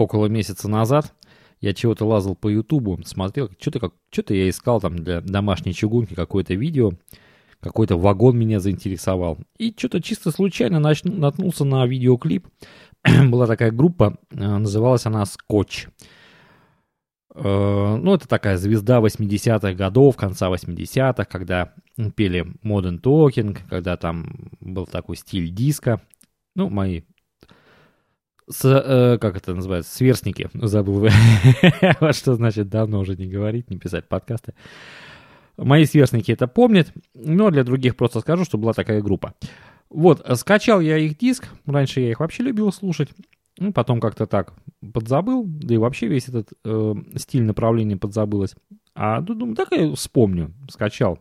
около месяца назад я чего-то лазал по Ютубу, смотрел, что-то как, что-то я искал там для домашней чугунки какое-то видео, какой-то вагон меня заинтересовал. И что-то чисто случайно нач... наткнулся на видеоклип. Была такая группа, э, называлась она «Скотч». Э, ну, это такая звезда 80-х годов, конца 80-х, когда пели Modern Talking, когда там был такой стиль диска. Ну, мои с, э, как это называется, сверстники, забыл, вот что значит давно уже не говорить, не писать подкасты. Мои сверстники это помнят, но для других просто скажу, что была такая группа. Вот, скачал я их диск, раньше я их вообще любил слушать, ну, потом как-то так подзабыл, да и вообще весь этот э, стиль направления подзабылось. А ну, думаю, так я вспомню, скачал.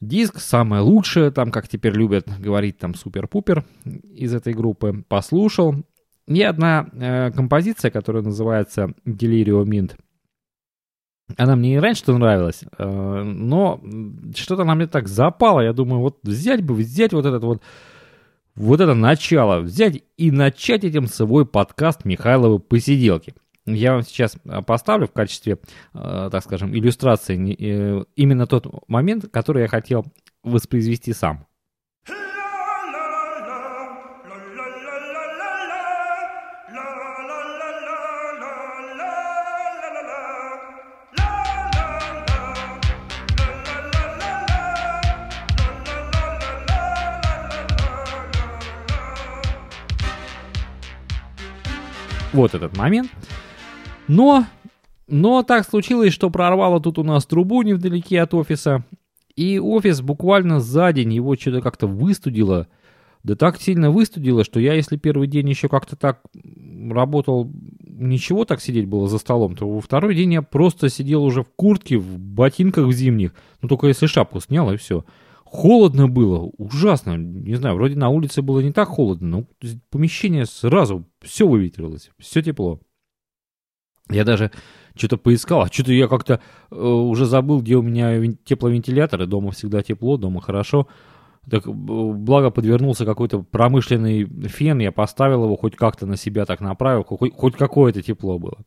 Диск самое лучшее, там, как теперь любят говорить, там, супер-пупер из этой группы. Послушал. И одна э, композиция, которая называется Delirio Mint. Она мне и раньше-то нравилась, э, но что-то она мне так запала. Я думаю, вот взять бы, взять вот этот вот вот это начало взять и начать этим свой подкаст Михайловы посиделки. Я вам сейчас а, поставлю в качестве, э, так скажем, иллюстрации э, именно тот момент, который я хотел воспроизвести сам. вот этот момент. Но, но так случилось, что прорвало тут у нас трубу невдалеке от офиса. И офис буквально за день его что-то как-то выстудило. Да так сильно выстудило, что я, если первый день еще как-то так работал, ничего так сидеть было за столом, то во второй день я просто сидел уже в куртке, в ботинках в зимних. Ну, только если шапку снял, и все. Холодно было, ужасно. Не знаю, вроде на улице было не так холодно, но помещение сразу все выветрилось, все тепло. Я даже что-то поискал, а что-то я как-то э, уже забыл, где у меня тепловентиляторы. Дома всегда тепло, дома хорошо. Так, благо подвернулся какой-то промышленный фен, я поставил его, хоть как-то на себя так направил, хоть, хоть какое-то тепло было.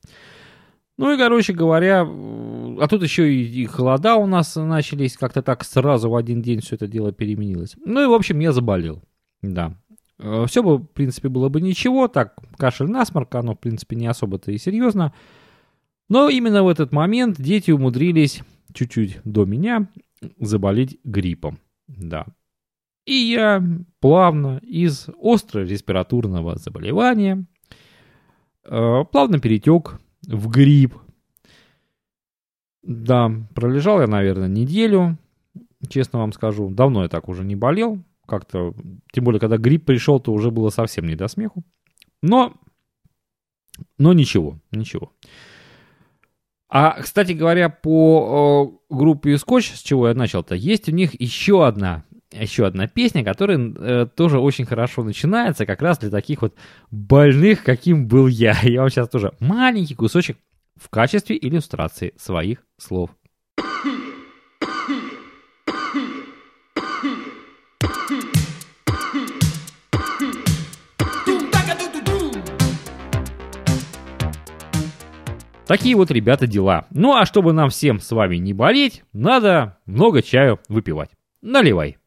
Ну и, короче говоря, а тут еще и, и холода у нас начались, как-то так сразу в один день все это дело переменилось. Ну и, в общем, я заболел, да. Э, все бы, в принципе, было бы ничего, так, кашель, насморк, оно, в принципе, не особо-то и серьезно. Но именно в этот момент дети умудрились чуть-чуть до меня заболеть гриппом, да. И я плавно из остро-респираторного заболевания э, плавно перетек в грипп. Да, пролежал я, наверное, неделю, честно вам скажу. Давно я так уже не болел. Как-то, тем более, когда грипп пришел, то уже было совсем не до смеху. Но, но ничего, ничего. А, кстати говоря, по э, группе Скотч, с чего я начал-то, есть у них еще одна еще одна песня, которая э, тоже очень хорошо начинается, как раз для таких вот больных, каким был я. Я вам сейчас тоже маленький кусочек в качестве иллюстрации своих слов. Такие вот, ребята, дела. Ну а чтобы нам всем с вами не болеть, надо много чаю выпивать. Наливай.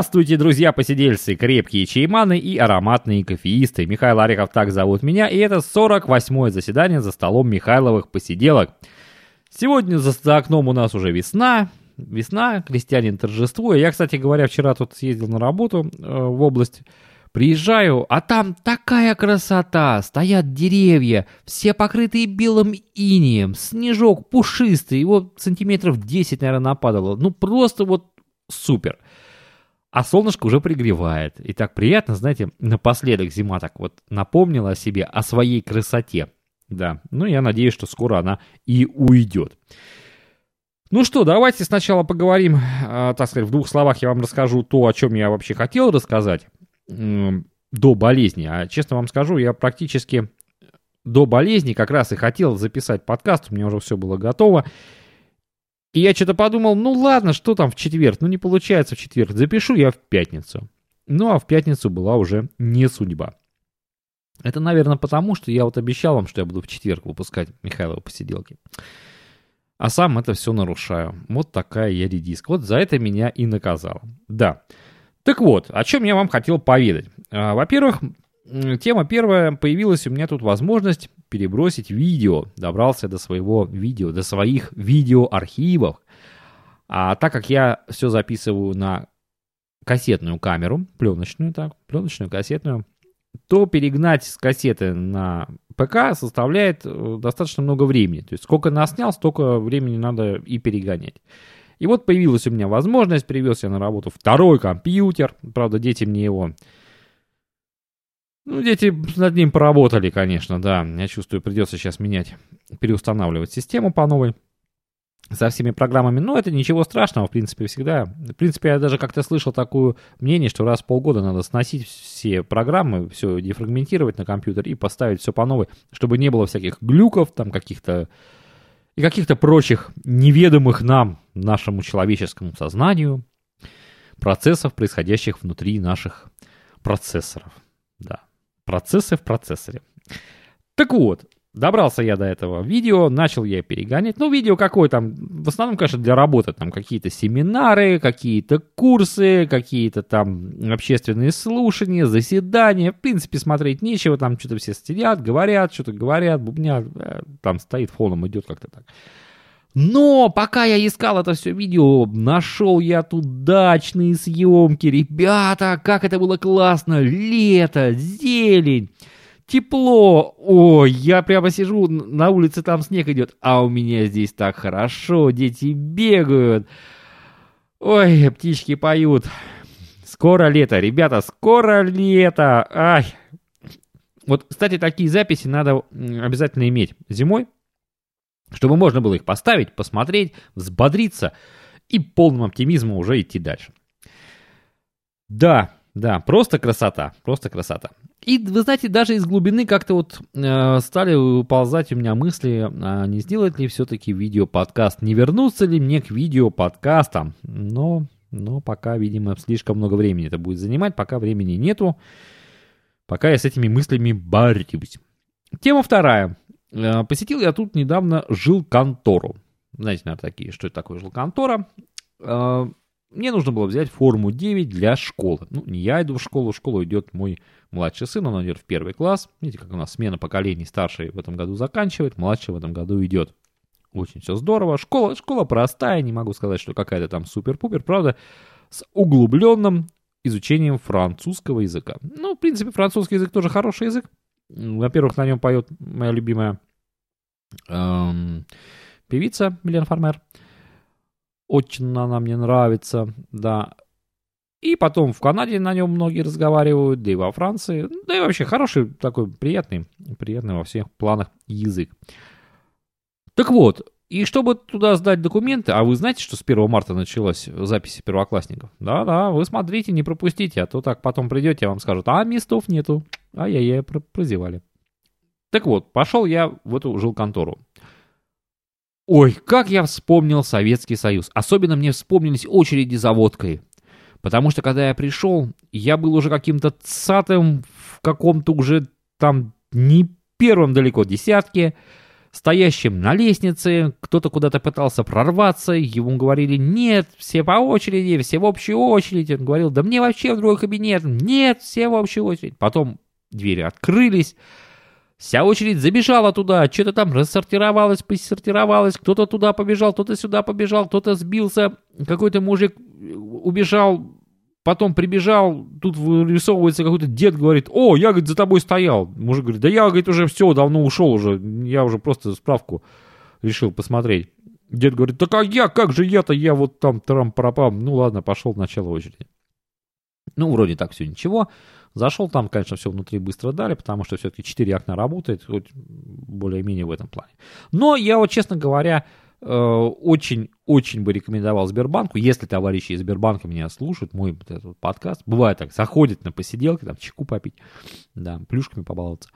Здравствуйте, друзья-посидельцы, крепкие чайманы и ароматные кофеисты. Михаил Орехов так зовут меня, и это 48-е заседание за столом Михайловых посиделок. Сегодня за, за окном у нас уже весна, весна, крестьянин торжествует. Я, кстати говоря, вчера тут съездил на работу э, в область, приезжаю, а там такая красота, стоят деревья, все покрытые белым инием, снежок пушистый, его сантиметров 10, наверное, нападало. Ну, просто вот супер. А солнышко уже пригревает. И так приятно, знаете, напоследок зима так вот напомнила о себе, о своей красоте. Да, ну я надеюсь, что скоро она и уйдет. Ну что, давайте сначала поговорим, э, так сказать, в двух словах я вам расскажу то, о чем я вообще хотел рассказать до болезни. А честно вам скажу, я практически до болезни как раз и хотел записать подкаст, у меня уже все было готово. И я что-то подумал, ну ладно, что там в четверг, ну не получается в четверг, запишу я в пятницу. Ну а в пятницу была уже не судьба. Это, наверное, потому, что я вот обещал вам, что я буду в четверг выпускать Михайлова посиделки. А сам это все нарушаю. Вот такая я редиска. Вот за это меня и наказало. Да. Так вот, о чем я вам хотел поведать. А, во-первых, тема первая. Появилась у меня тут возможность перебросить видео. Добрался до своего видео, до своих видеоархивов. А так как я все записываю на кассетную камеру, пленочную, так, пленочную, кассетную, то перегнать с кассеты на ПК составляет э, достаточно много времени. То есть сколько наснял, столько времени надо и перегонять. И вот появилась у меня возможность, привез я на работу второй компьютер. Правда, дети мне его... Ну, дети над ним поработали, конечно, да. Я чувствую, придется сейчас менять, переустанавливать систему по новой со всеми программами. Но это ничего страшного, в принципе, всегда. В принципе, я даже как-то слышал такое мнение, что раз в полгода надо сносить все программы, все дефрагментировать на компьютер и поставить все по новой, чтобы не было всяких глюков, там каких-то и каких-то прочих неведомых нам, нашему человеческому сознанию, процессов, происходящих внутри наших процессоров. Да, процессы в процессоре. Так вот, Добрался я до этого видео, начал я перегонять. Ну, видео какое там, в основном, конечно, для работы. Там какие-то семинары, какие-то курсы, какие-то там общественные слушания, заседания. В принципе, смотреть нечего. Там что-то все сидят, говорят, что-то говорят, бубнят. Э, там стоит фоном, идет как-то так. Но пока я искал это все видео, нашел я тут дачные съемки. Ребята, как это было классно! Лето, зелень! тепло. Ой, я прямо сижу, на улице там снег идет, а у меня здесь так хорошо, дети бегают. Ой, птички поют. Скоро лето, ребята, скоро лето. Ай. Вот, кстати, такие записи надо обязательно иметь зимой, чтобы можно было их поставить, посмотреть, взбодриться и полным оптимизмом уже идти дальше. Да, да, просто красота, просто красота. И, вы знаете, даже из глубины как-то вот э, стали выползать у меня мысли, а не сделать ли все-таки видео-подкаст, не вернуться ли мне к видео-подкастам. Но, но пока, видимо, слишком много времени это будет занимать, пока времени нету, пока я с этими мыслями борюсь. Тема вторая. Э, посетил я тут недавно жилконтору. Знаете, наверное, такие, что это такое жилконтора. Э, мне нужно было взять форму 9 для школы. Ну, не я иду в школу, в школу идет мой младший сын, он идет в первый класс. Видите, как у нас смена поколений, старший в этом году заканчивает, младший в этом году идет. Очень все здорово. Школа, школа простая, не могу сказать, что какая-то там супер-пупер, правда, с углубленным изучением французского языка. Ну, в принципе, французский язык тоже хороший язык. Во-первых, на нем поет моя любимая эм, певица Милен Фармер. Очень она мне нравится, да. И потом в Канаде на нем многие разговаривают, да и во Франции. Да и вообще хороший такой приятный, приятный во всех планах язык. Так вот, и чтобы туда сдать документы, а вы знаете, что с 1 марта началась запись первоклассников? Да-да, вы смотрите, не пропустите, а то так потом придете, вам скажут, а местов нету. Ай-яй-яй, прозевали. Так вот, пошел я в эту жилконтору. Ой, как я вспомнил Советский Союз. Особенно мне вспомнились очереди за водкой. Потому что когда я пришел, я был уже каким-то цатым в каком-то уже там не первом далеко десятке, стоящим на лестнице, кто-то куда-то пытался прорваться, ему говорили, нет, все по очереди, все в общую очередь. Он говорил, да мне вообще в другой кабинет, нет, все в общую очередь. Потом двери открылись, Вся очередь забежала туда, что-то там рассортировалось, посортировалось, кто-то туда побежал, кто-то сюда побежал, кто-то сбился, какой-то мужик убежал, потом прибежал, тут вырисовывается какой-то дед, говорит, о, я, говорит, за тобой стоял. Мужик говорит, да я, говорит, уже все, давно ушел уже, я уже просто справку решил посмотреть. Дед говорит, так а я, как же я-то, я вот там трам-парапам. Ну ладно, пошел в начало очереди. Ну, вроде так все ничего. Зашел там, конечно, все внутри быстро дали, потому что все-таки 4 окна работает, хоть более-менее в этом плане. Но я вот, честно говоря, очень-очень бы рекомендовал Сбербанку, если товарищи из Сбербанка меня слушают, мой вот этот подкаст, бывает так, заходят на посиделки, там, чеку попить, да, плюшками побаловаться,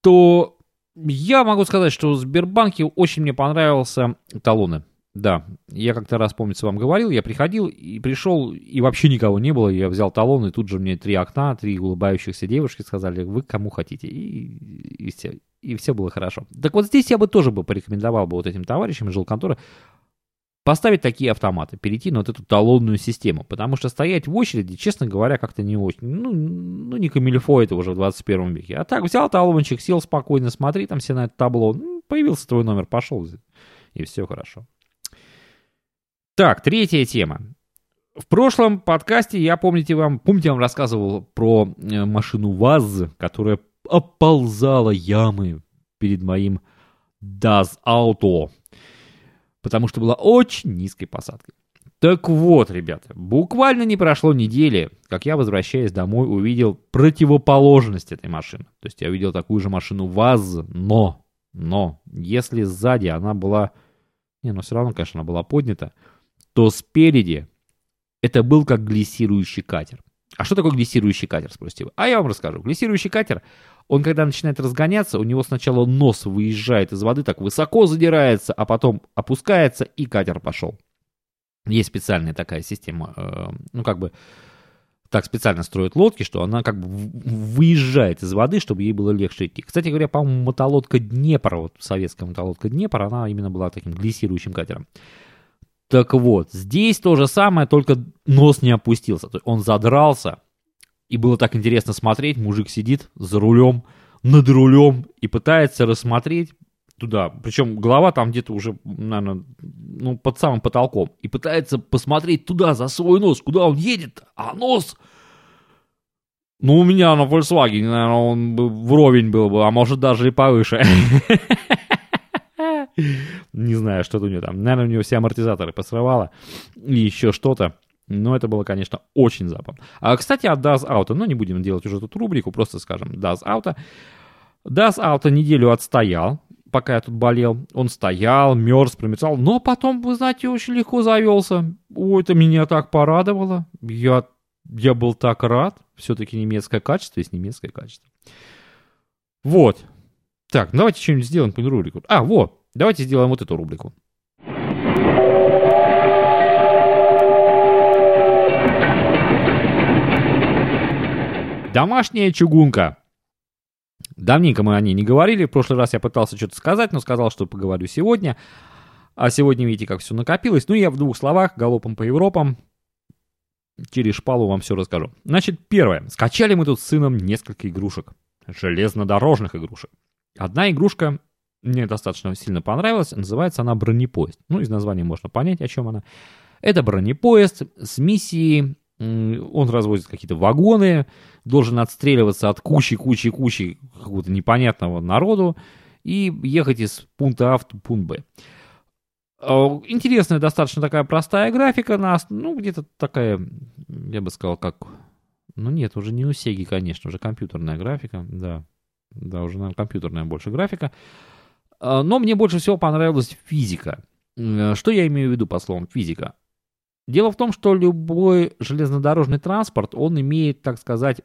то я могу сказать, что в Сбербанке очень мне понравился талоны. Да, я как-то раз, помнится, вам говорил, я приходил и пришел, и вообще никого не было, я взял талон, и тут же мне три окна, три улыбающихся девушки сказали, вы кому хотите, и, и, все, и все было хорошо. Так вот здесь я бы тоже бы порекомендовал бы вот этим товарищам из жилконторы поставить такие автоматы, перейти на вот эту талонную систему, потому что стоять в очереди, честно говоря, как-то не очень, ну, ну не камильфо это уже в 21 веке. А так взял талончик, сел спокойно, смотри там все на это табло, ну, появился твой номер, пошел, и все хорошо. Так, третья тема. В прошлом подкасте я, помните, вам, помните, я вам рассказывал про э, машину ВАЗ, которая оползала ямы перед моим DAS Auto потому что была очень низкой посадкой. Так вот, ребята, буквально не прошло недели, как я, возвращаясь домой, увидел противоположность этой машины. То есть я увидел такую же машину ВАЗ, но, но, если сзади она была, не, но все равно, конечно, она была поднята, то спереди это был как глиссирующий катер. А что такое глиссирующий катер, спросите вы? А я вам расскажу. Глиссирующий катер, он когда начинает разгоняться, у него сначала нос выезжает из воды, так высоко задирается, а потом опускается, и катер пошел. Есть специальная такая система, э, ну как бы так специально строят лодки, что она как бы выезжает из воды, чтобы ей было легче идти. Кстати говоря, по-моему, мотолодка Днепр, вот советская мотолодка Днепр, она именно была таким глиссирующим катером. Так вот, здесь то же самое, только нос не опустился. Он задрался, и было так интересно смотреть. Мужик сидит за рулем, над рулем и пытается рассмотреть туда. Причем голова там где-то уже, наверное, ну, под самым потолком. И пытается посмотреть туда, за свой нос, куда он едет. А нос... Ну, у меня на Volkswagen, наверное, он бы вровень был бы, а может даже и повыше. Не знаю, что-то у него там. Наверное, у него все амортизаторы посрывало. И еще что-то. Но это было, конечно, очень забавно. А, кстати, от Das Auto. Ну, не будем делать уже тут рубрику, просто скажем Das Auto. Das Auto неделю отстоял, пока я тут болел. Он стоял, мерз, промерзал. Но потом, вы знаете, очень легко завелся. Ой, это меня так порадовало. Я, я был так рад. Все-таки немецкое качество есть немецкое качество. Вот. Так, давайте что-нибудь сделаем по рубрику. А, вот. Давайте сделаем вот эту рубрику. Домашняя чугунка. Давненько мы о ней не говорили. В прошлый раз я пытался что-то сказать, но сказал, что поговорю сегодня. А сегодня видите, как все накопилось. Ну, я в двух словах, галопом по Европам, через шпалу вам все расскажу. Значит, первое. Скачали мы тут с сыном несколько игрушек. Железнодорожных игрушек. Одна игрушка мне достаточно сильно понравилась. Называется она «Бронепоезд». Ну, из названия можно понять, о чем она. Это бронепоезд с миссией он развозит какие-то вагоны, должен отстреливаться от кучи-кучи-кучи какого-то непонятного народу и ехать из пункта А в пункт Б. А, интересная достаточно такая простая графика, нас, ну, где-то такая, я бы сказал, как... Ну, нет, уже не у Сеги, конечно, уже компьютерная графика, да. Да, уже, наверное, компьютерная больше графика. А, но мне больше всего понравилась физика. Что я имею в виду по словам физика? Дело в том, что любой железнодорожный транспорт, он имеет, так сказать,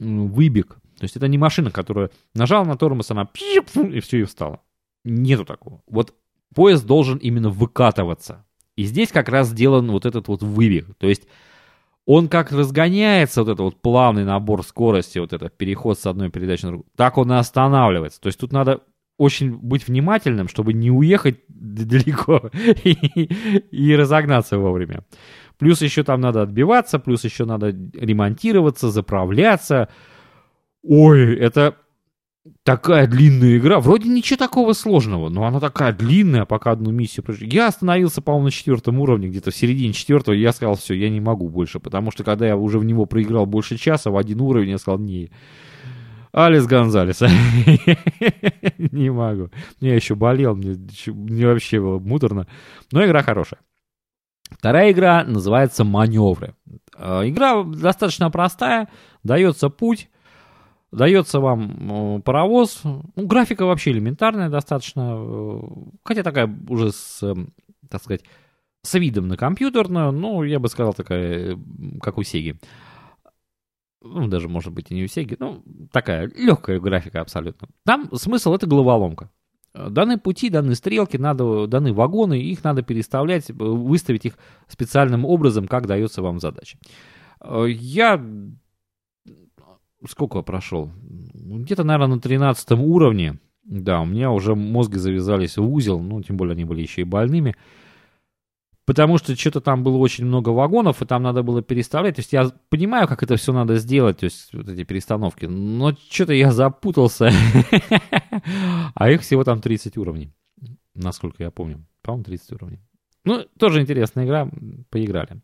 выбег. То есть это не машина, которая нажала на тормоз, она и все, и встала. Нету такого. Вот поезд должен именно выкатываться. И здесь как раз сделан вот этот вот выбег. То есть он как разгоняется, вот этот вот плавный набор скорости, вот этот переход с одной передачи на другую, так он и останавливается. То есть тут надо очень быть внимательным, чтобы не уехать далеко и, и разогнаться вовремя. Плюс еще там надо отбиваться, плюс еще надо ремонтироваться, заправляться. Ой, это такая длинная игра. Вроде ничего такого сложного, но она такая длинная, пока одну миссию прошли. Я остановился, по-моему, на четвертом уровне, где-то в середине четвертого, я сказал, все, я не могу больше, потому что когда я уже в него проиграл больше часа, в один уровень, я сказал, не, Алис Гонзалес. Не могу. Я еще болел, мне, мне вообще было муторно. Но игра хорошая. Вторая игра называется «Маневры». Э, игра достаточно простая, дается путь, дается вам паровоз. Ну, графика вообще элементарная достаточно, э, хотя такая уже с, так сказать, с видом на компьютерную, ну, я бы сказал, такая, как у Сеги. Ну, даже, может быть, и не у Сеги, ну, такая легкая графика абсолютно. Там смысл — это головоломка. Даны пути, даны стрелки, надо, даны вагоны, их надо переставлять, выставить их специальным образом, как дается вам задача. Я сколько прошел? Где-то, наверное, на 13 уровне. Да, у меня уже мозги завязались в узел, ну, тем более они были еще и больными. Потому что что-то там было очень много вагонов, и там надо было переставлять. То есть я понимаю, как это все надо сделать, то есть вот эти перестановки. Но что-то я запутался. А их всего там 30 уровней, насколько я помню. По-моему, 30 уровней. Ну, тоже интересная игра, поиграли.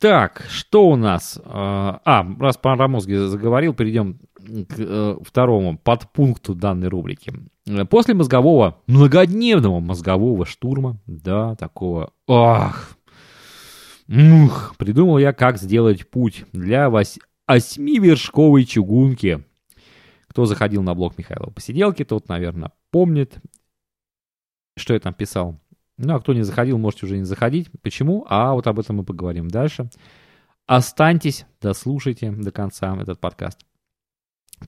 Так, что у нас? А, а раз про мозги заговорил, перейдем к э, второму подпункту данной рубрики. После мозгового, многодневного мозгового штурма, да, такого, ах, мух, придумал я, как сделать путь для вось... осьмивершковой чугунки. Кто заходил на блог Михаила Посиделки, тот, наверное, помнит, что я там писал. Ну, а кто не заходил, можете уже не заходить. Почему? А вот об этом мы поговорим дальше. Останьтесь, дослушайте до конца этот подкаст.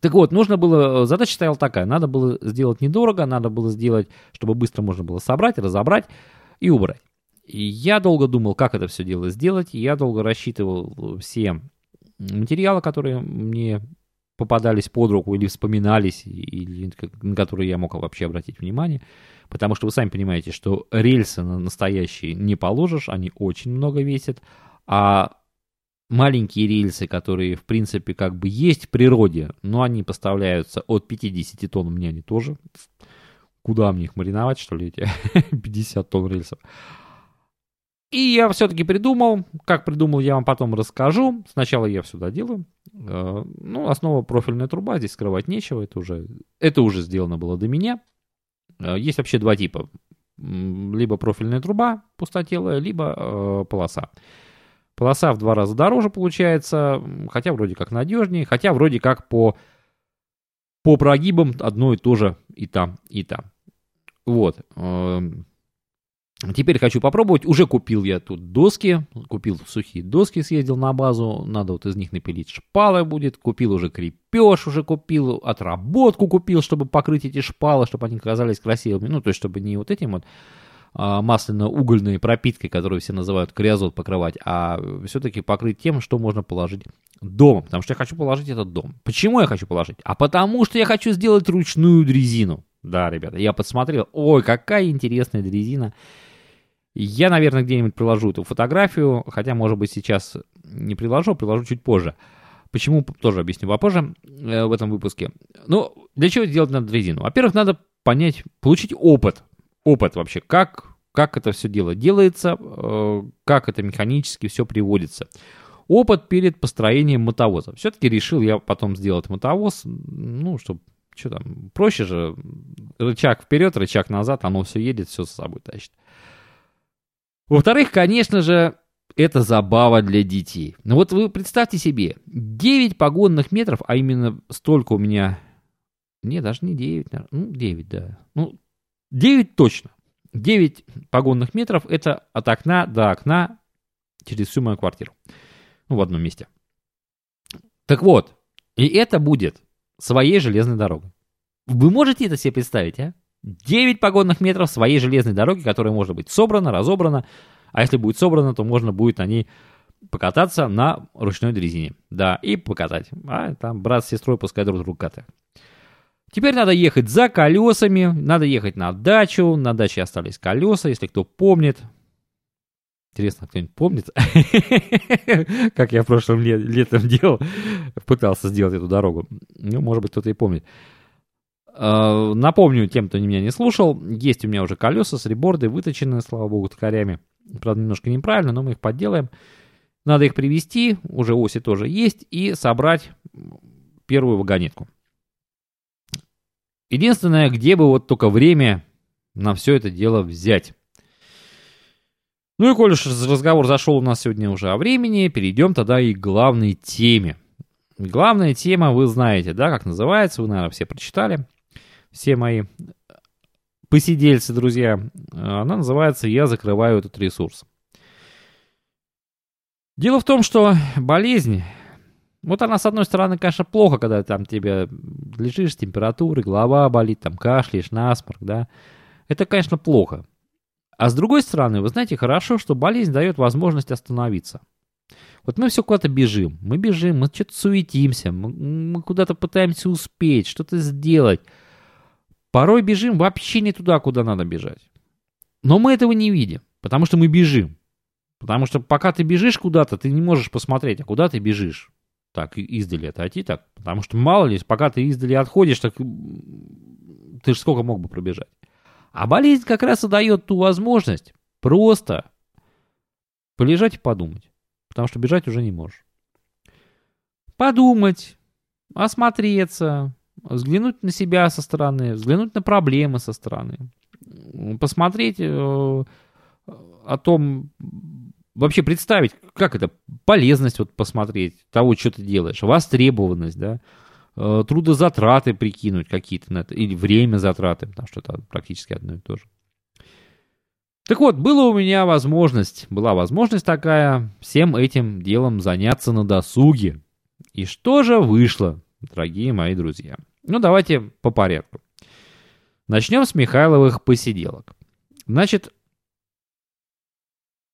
Так вот, нужно было, задача стояла такая, надо было сделать недорого, надо было сделать, чтобы быстро можно было собрать, разобрать и убрать. И я долго думал, как это все дело сделать, я долго рассчитывал все материалы, которые мне попадались под руку или вспоминались, или на которые я мог вообще обратить внимание. Потому что вы сами понимаете, что рельсы настоящие не положишь, они очень много весят, а маленькие рельсы, которые, в принципе, как бы есть в природе, но они поставляются от 50 тонн, у меня они тоже. Куда мне их мариновать, что ли, эти 50 тонн рельсов? И я все-таки придумал, как придумал, я вам потом расскажу. Сначала я все доделаю. Э, ну, основа профильная труба, здесь скрывать нечего, это уже, это уже сделано было до меня. Э, есть вообще два типа. Либо профильная труба пустотелая, либо э, полоса. Полоса в два раза дороже получается, хотя вроде как надежнее, хотя вроде как по, по прогибам одно и то же и там, и там. Вот. Теперь хочу попробовать. Уже купил я тут доски. Купил сухие доски, съездил на базу. Надо вот из них напилить шпалы будет. Купил уже крепеж, уже купил. Отработку купил, чтобы покрыть эти шпалы, чтобы они казались красивыми. Ну, то есть, чтобы не вот этим вот а, масляно-угольной пропиткой, которую все называют криозот покрывать, а все-таки покрыть тем, что можно положить дома. Потому что я хочу положить этот дом. Почему я хочу положить? А потому что я хочу сделать ручную дрезину. Да, ребята, я подсмотрел. Ой, какая интересная дрезина. Я, наверное, где-нибудь приложу эту фотографию, хотя, может быть, сейчас не приложу, приложу чуть позже. Почему, тоже объясню попозже э, в этом выпуске. Ну, для чего делать надо резину? Во-первых, надо понять, получить опыт. Опыт вообще, как, как это все дело делается, э, как это механически все приводится. Опыт перед построением мотовоза. Все-таки решил я потом сделать мотовоз, ну, чтобы что там, проще же, рычаг вперед, рычаг назад, оно все едет, все с собой тащит. Во-вторых, конечно же, это забава для детей. Ну вот вы представьте себе, 9 погонных метров, а именно столько у меня... Не, даже не 9, наверное. Ну, 9, да. Ну, 9 точно. 9 погонных метров это от окна до окна через всю мою квартиру. Ну, в одном месте. Так вот, и это будет своей железной дорогой. Вы можете это себе представить, а? 9 погонных метров своей железной дороги, которая может быть собрана, разобрана. А если будет собрана, то можно будет на ней покататься на ручной дрезине. Да, и покатать. А там брат с сестрой пускай друг друга катают. Теперь надо ехать за колесами, надо ехать на дачу. На даче остались колеса, если кто помнит. Интересно, кто-нибудь помнит, как я в прошлом летом делал, пытался сделать эту дорогу. Ну, может быть, кто-то и помнит. Э, напомню тем, кто меня не слушал, есть у меня уже колеса с реборды, выточены, слава богу, токарями. Правда, немножко неправильно, но мы их подделаем. Надо их привести, уже оси тоже есть, и собрать первую вагонетку. Единственное, где бы вот только время на все это дело взять. Ну и коль уж разговор зашел у нас сегодня уже о времени, перейдем тогда и к главной теме. Главная тема, вы знаете, да, как называется, вы, наверное, все прочитали, все мои посидельцы, друзья. Она называется «Я закрываю этот ресурс». Дело в том, что болезнь, вот она, с одной стороны, конечно, плохо, когда там тебе лежишь с температурой, голова болит, там кашляешь, насморк, да. Это, конечно, плохо. А с другой стороны, вы знаете, хорошо, что болезнь дает возможность остановиться. Вот мы все куда-то бежим, мы бежим, мы что-то суетимся, мы, мы куда-то пытаемся успеть, что-то сделать. Порой бежим вообще не туда, куда надо бежать. Но мы этого не видим, потому что мы бежим. Потому что пока ты бежишь куда-то, ты не можешь посмотреть, а куда ты бежишь. Так, издали отойти так. Потому что мало ли, пока ты издали отходишь, так ты же сколько мог бы пробежать. А болезнь как раз и дает ту возможность просто полежать и подумать. Потому что бежать уже не можешь. Подумать, осмотреться, взглянуть на себя со стороны, взглянуть на проблемы со стороны, посмотреть э, о том, вообще представить, как это, полезность вот посмотреть того, что ты делаешь, востребованность, да, Э, трудозатраты прикинуть какие-то на это, или время затраты, потому что это практически одно и то же. Так вот, была у меня возможность, была возможность такая всем этим делом заняться на досуге. И что же вышло, дорогие мои друзья? Ну, давайте по порядку. Начнем с Михайловых посиделок. Значит,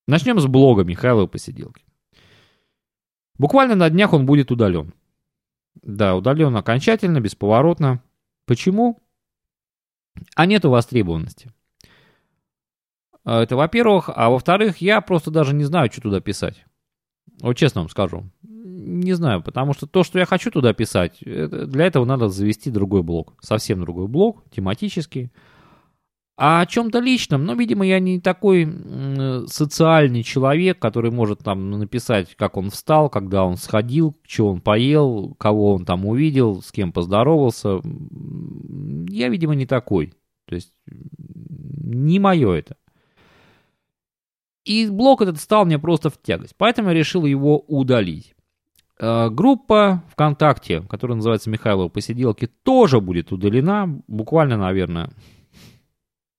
начнем с блога Михайловой посиделки. Буквально на днях он будет удален. Да, удален окончательно, бесповоротно. Почему? А нету востребованности. А, это во-первых. А во-вторых, я просто даже не знаю, что туда писать. Вот честно вам скажу. Не знаю, потому что то, что я хочу туда писать, для этого надо завести другой блог. Совсем другой блог, тематический. А о чем-то личном, ну, видимо, я не такой социальный человек, который может там написать, как он встал, когда он сходил, что он поел, кого он там увидел, с кем поздоровался. Я, видимо, не такой. То есть не мое это. И блок этот стал мне просто в тягость. Поэтому я решил его удалить. Э, группа ВКонтакте, которая называется Михайлова посиделки, тоже будет удалена. Буквально, наверное,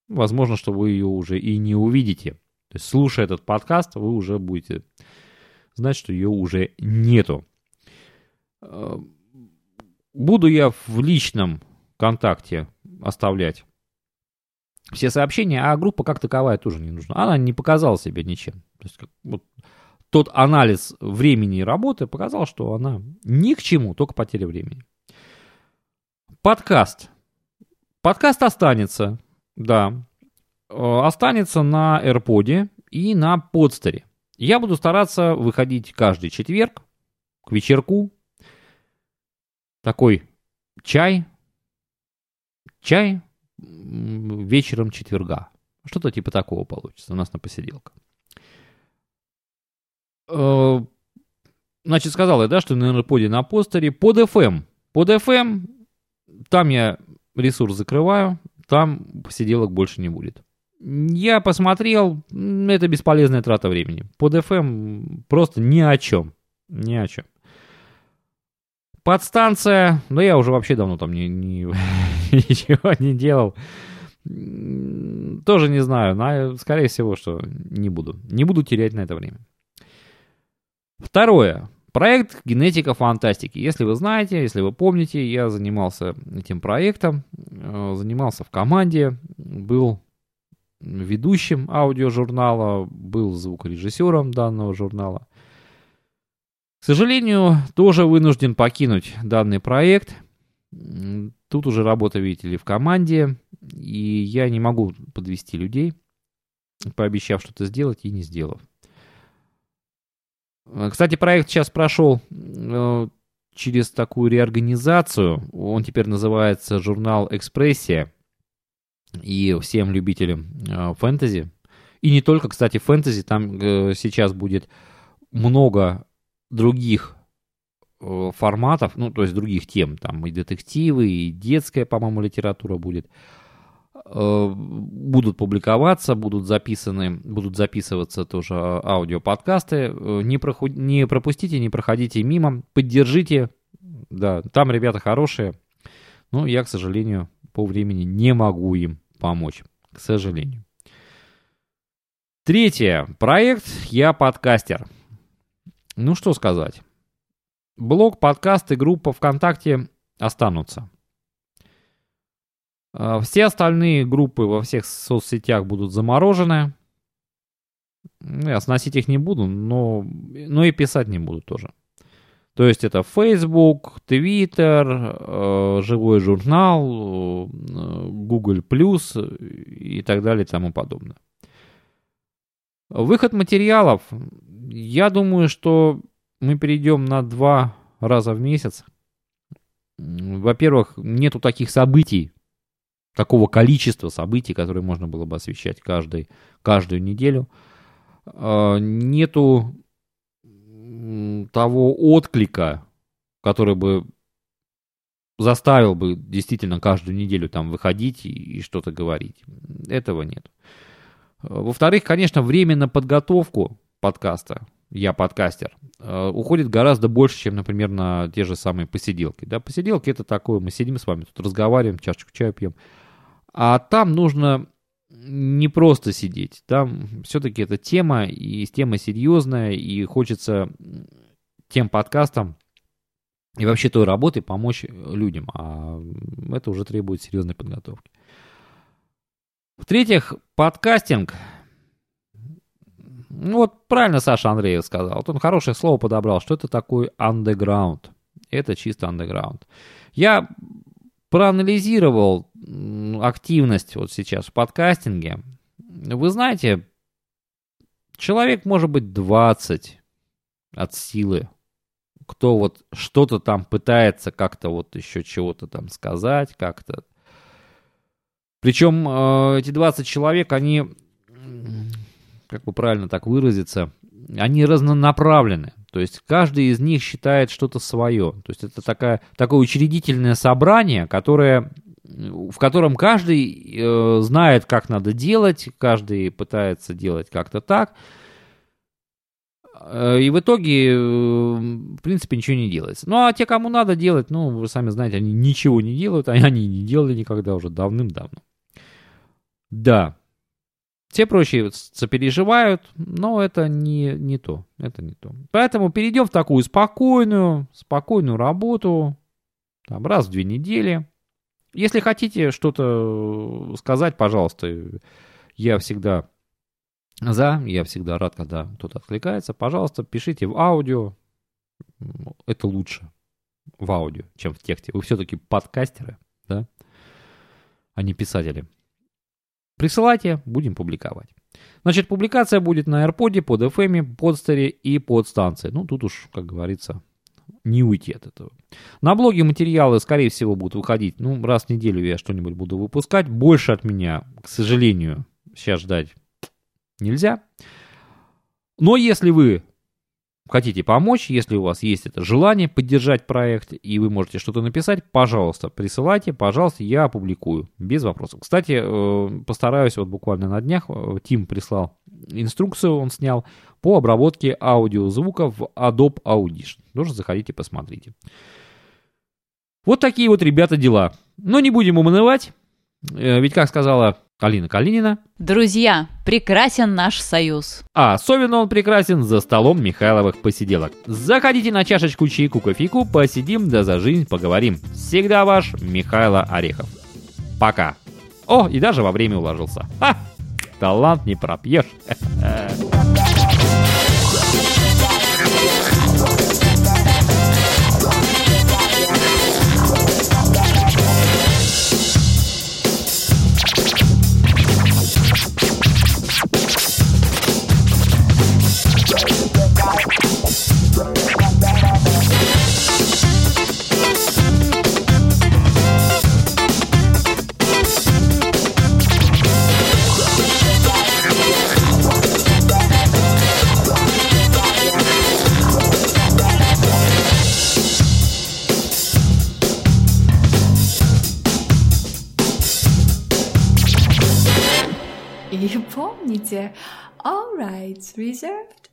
возможно, что вы ее уже и не увидите. То есть, слушая этот подкаст, вы уже будете знать, что ее уже нету. Э, буду я в личном контакте оставлять все сообщения, а группа как таковая тоже не нужна. Она не показала себя ничем. То есть, вот, тот анализ времени и работы показал, что она ни к чему, только потеря времени. Подкаст. Подкаст останется. Да. Э, останется на AirPod и на подстере. Я буду стараться выходить каждый четверг к вечерку. Такой чай. Чай вечером четверга. Что-то типа такого получится у нас на посиделка. Э, значит, сказал я, да, что на AirPod на постере. Под FM. Под FM. Там я ресурс закрываю там посиделок больше не будет. Я посмотрел, это бесполезная трата времени. Под FM просто ни о чем. Ни о чем. Подстанция, но я уже вообще давно там не, не, ничего не делал. Тоже не знаю, но скорее всего, что не буду. Не буду терять на это время. Второе. Проект «Генетика фантастики». Если вы знаете, если вы помните, я занимался этим проектом, э, занимался в команде, был ведущим аудиожурнала, был звукорежиссером данного журнала. К сожалению, тоже вынужден покинуть данный проект. Тут уже работа, видите ли, в команде, и я не могу подвести людей, пообещав что-то сделать и не сделав. Э, кстати, проект сейчас прошел э, через такую реорганизацию. Он теперь называется журнал «Экспрессия». И всем любителям э, фэнтези, и не только, кстати, фэнтези, там сейчас будет много других форматов, ну, то есть других тем, там и детективы, и детская, по-моему, литература будет. Э, будут публиковаться, будут записаны, будут записываться тоже аудиоподкасты. Э, не, проху... не пропустите, не проходите мимо, поддержите. Да, там ребята хорошие. Но я, к сожалению, по времени не могу им помочь. К сожалению. Третье. Проект «Я подкастер». Ну что сказать. Блог, подкасты, группа ВКонтакте останутся. А, все остальные группы во всех соцсетях будут заморожены. Ну, я сносить их не буду, но, но и писать не буду тоже. То есть это Facebook, Twitter, э, живой журнал, э, Google Plus и так далее и тому подобное. Выход материалов. Я думаю, что мы перейдем на два раза в месяц. Во-первых, нету таких событий, такого количества событий, которые можно было бы освещать каждый, каждую неделю. А, нету того отклика, который бы заставил бы действительно каждую неделю там выходить и, что-то говорить. Этого нет. Во-вторых, конечно, время на подготовку подкаста, я подкастер, э, уходит гораздо больше, чем, например, на те же самые посиделки. Да, посиделки это такое, мы сидим с вами, тут разговариваем, чашечку чая пьем. А там нужно не просто сидеть. Там все-таки эта тема, и тема серьезная, и хочется тем подкастам и вообще той работой помочь людям. А это уже требует серьезной подготовки. В-третьих, подкастинг. Ну вот правильно Саша Андреев сказал. Вот он хорошее слово подобрал, что это такое underground. Это чисто underground. Я проанализировал активность вот сейчас в подкастинге. Вы знаете, человек может быть 20 от силы, кто вот что-то там пытается как-то вот еще чего-то там сказать, как-то причем э, эти 20 человек, они, как бы правильно так выразиться, они разнонаправлены. То есть каждый из них считает что-то свое. То есть это такая, такое учредительное собрание, которое, в котором каждый э, знает, как надо делать, каждый пытается делать как-то так. Э, и в итоге, э, в принципе, ничего не делается. Ну, а те, кому надо делать, ну, вы сами знаете, они ничего не делают, они, они не делали никогда уже давным-давно. Да, все прочие сопереживают, но это не, не то. Это не то. Поэтому перейдем в такую спокойную, спокойную работу, там, раз в две недели. Если хотите что-то сказать, пожалуйста, я всегда за, я всегда рад, когда кто-то откликается. Пожалуйста, пишите в аудио. Это лучше в аудио, чем в тексте. Вы все-таки подкастеры, да, а не писатели. Присылайте, будем публиковать. Значит, публикация будет на AirPod, под FM, подстере и под станции. Ну, тут уж, как говорится, не уйти от этого. На блоге материалы, скорее всего, будут выходить. Ну, раз в неделю я что-нибудь буду выпускать. Больше от меня, к сожалению, сейчас ждать нельзя. Но если вы хотите помочь, если у вас есть это желание поддержать проект, и вы можете что-то написать, пожалуйста, присылайте, пожалуйста, я опубликую, без вопросов. Кстати, э, постараюсь, вот буквально на днях э, Тим прислал инструкцию, он снял, по обработке аудиозвука в Adobe Audition. Тоже заходите, посмотрите. Вот такие вот, ребята, дела. Но не будем умывать, ведь, как сказала Алина Калинина. Друзья, прекрасен наш союз. А особенно он прекрасен за столом Михайловых посиделок. Заходите на чашечку чайку кофейку, посидим да за жизнь поговорим. Всегда ваш Михайло Орехов. Пока. О, и даже во время уложился. Ха! Талант не пропьешь. deserved?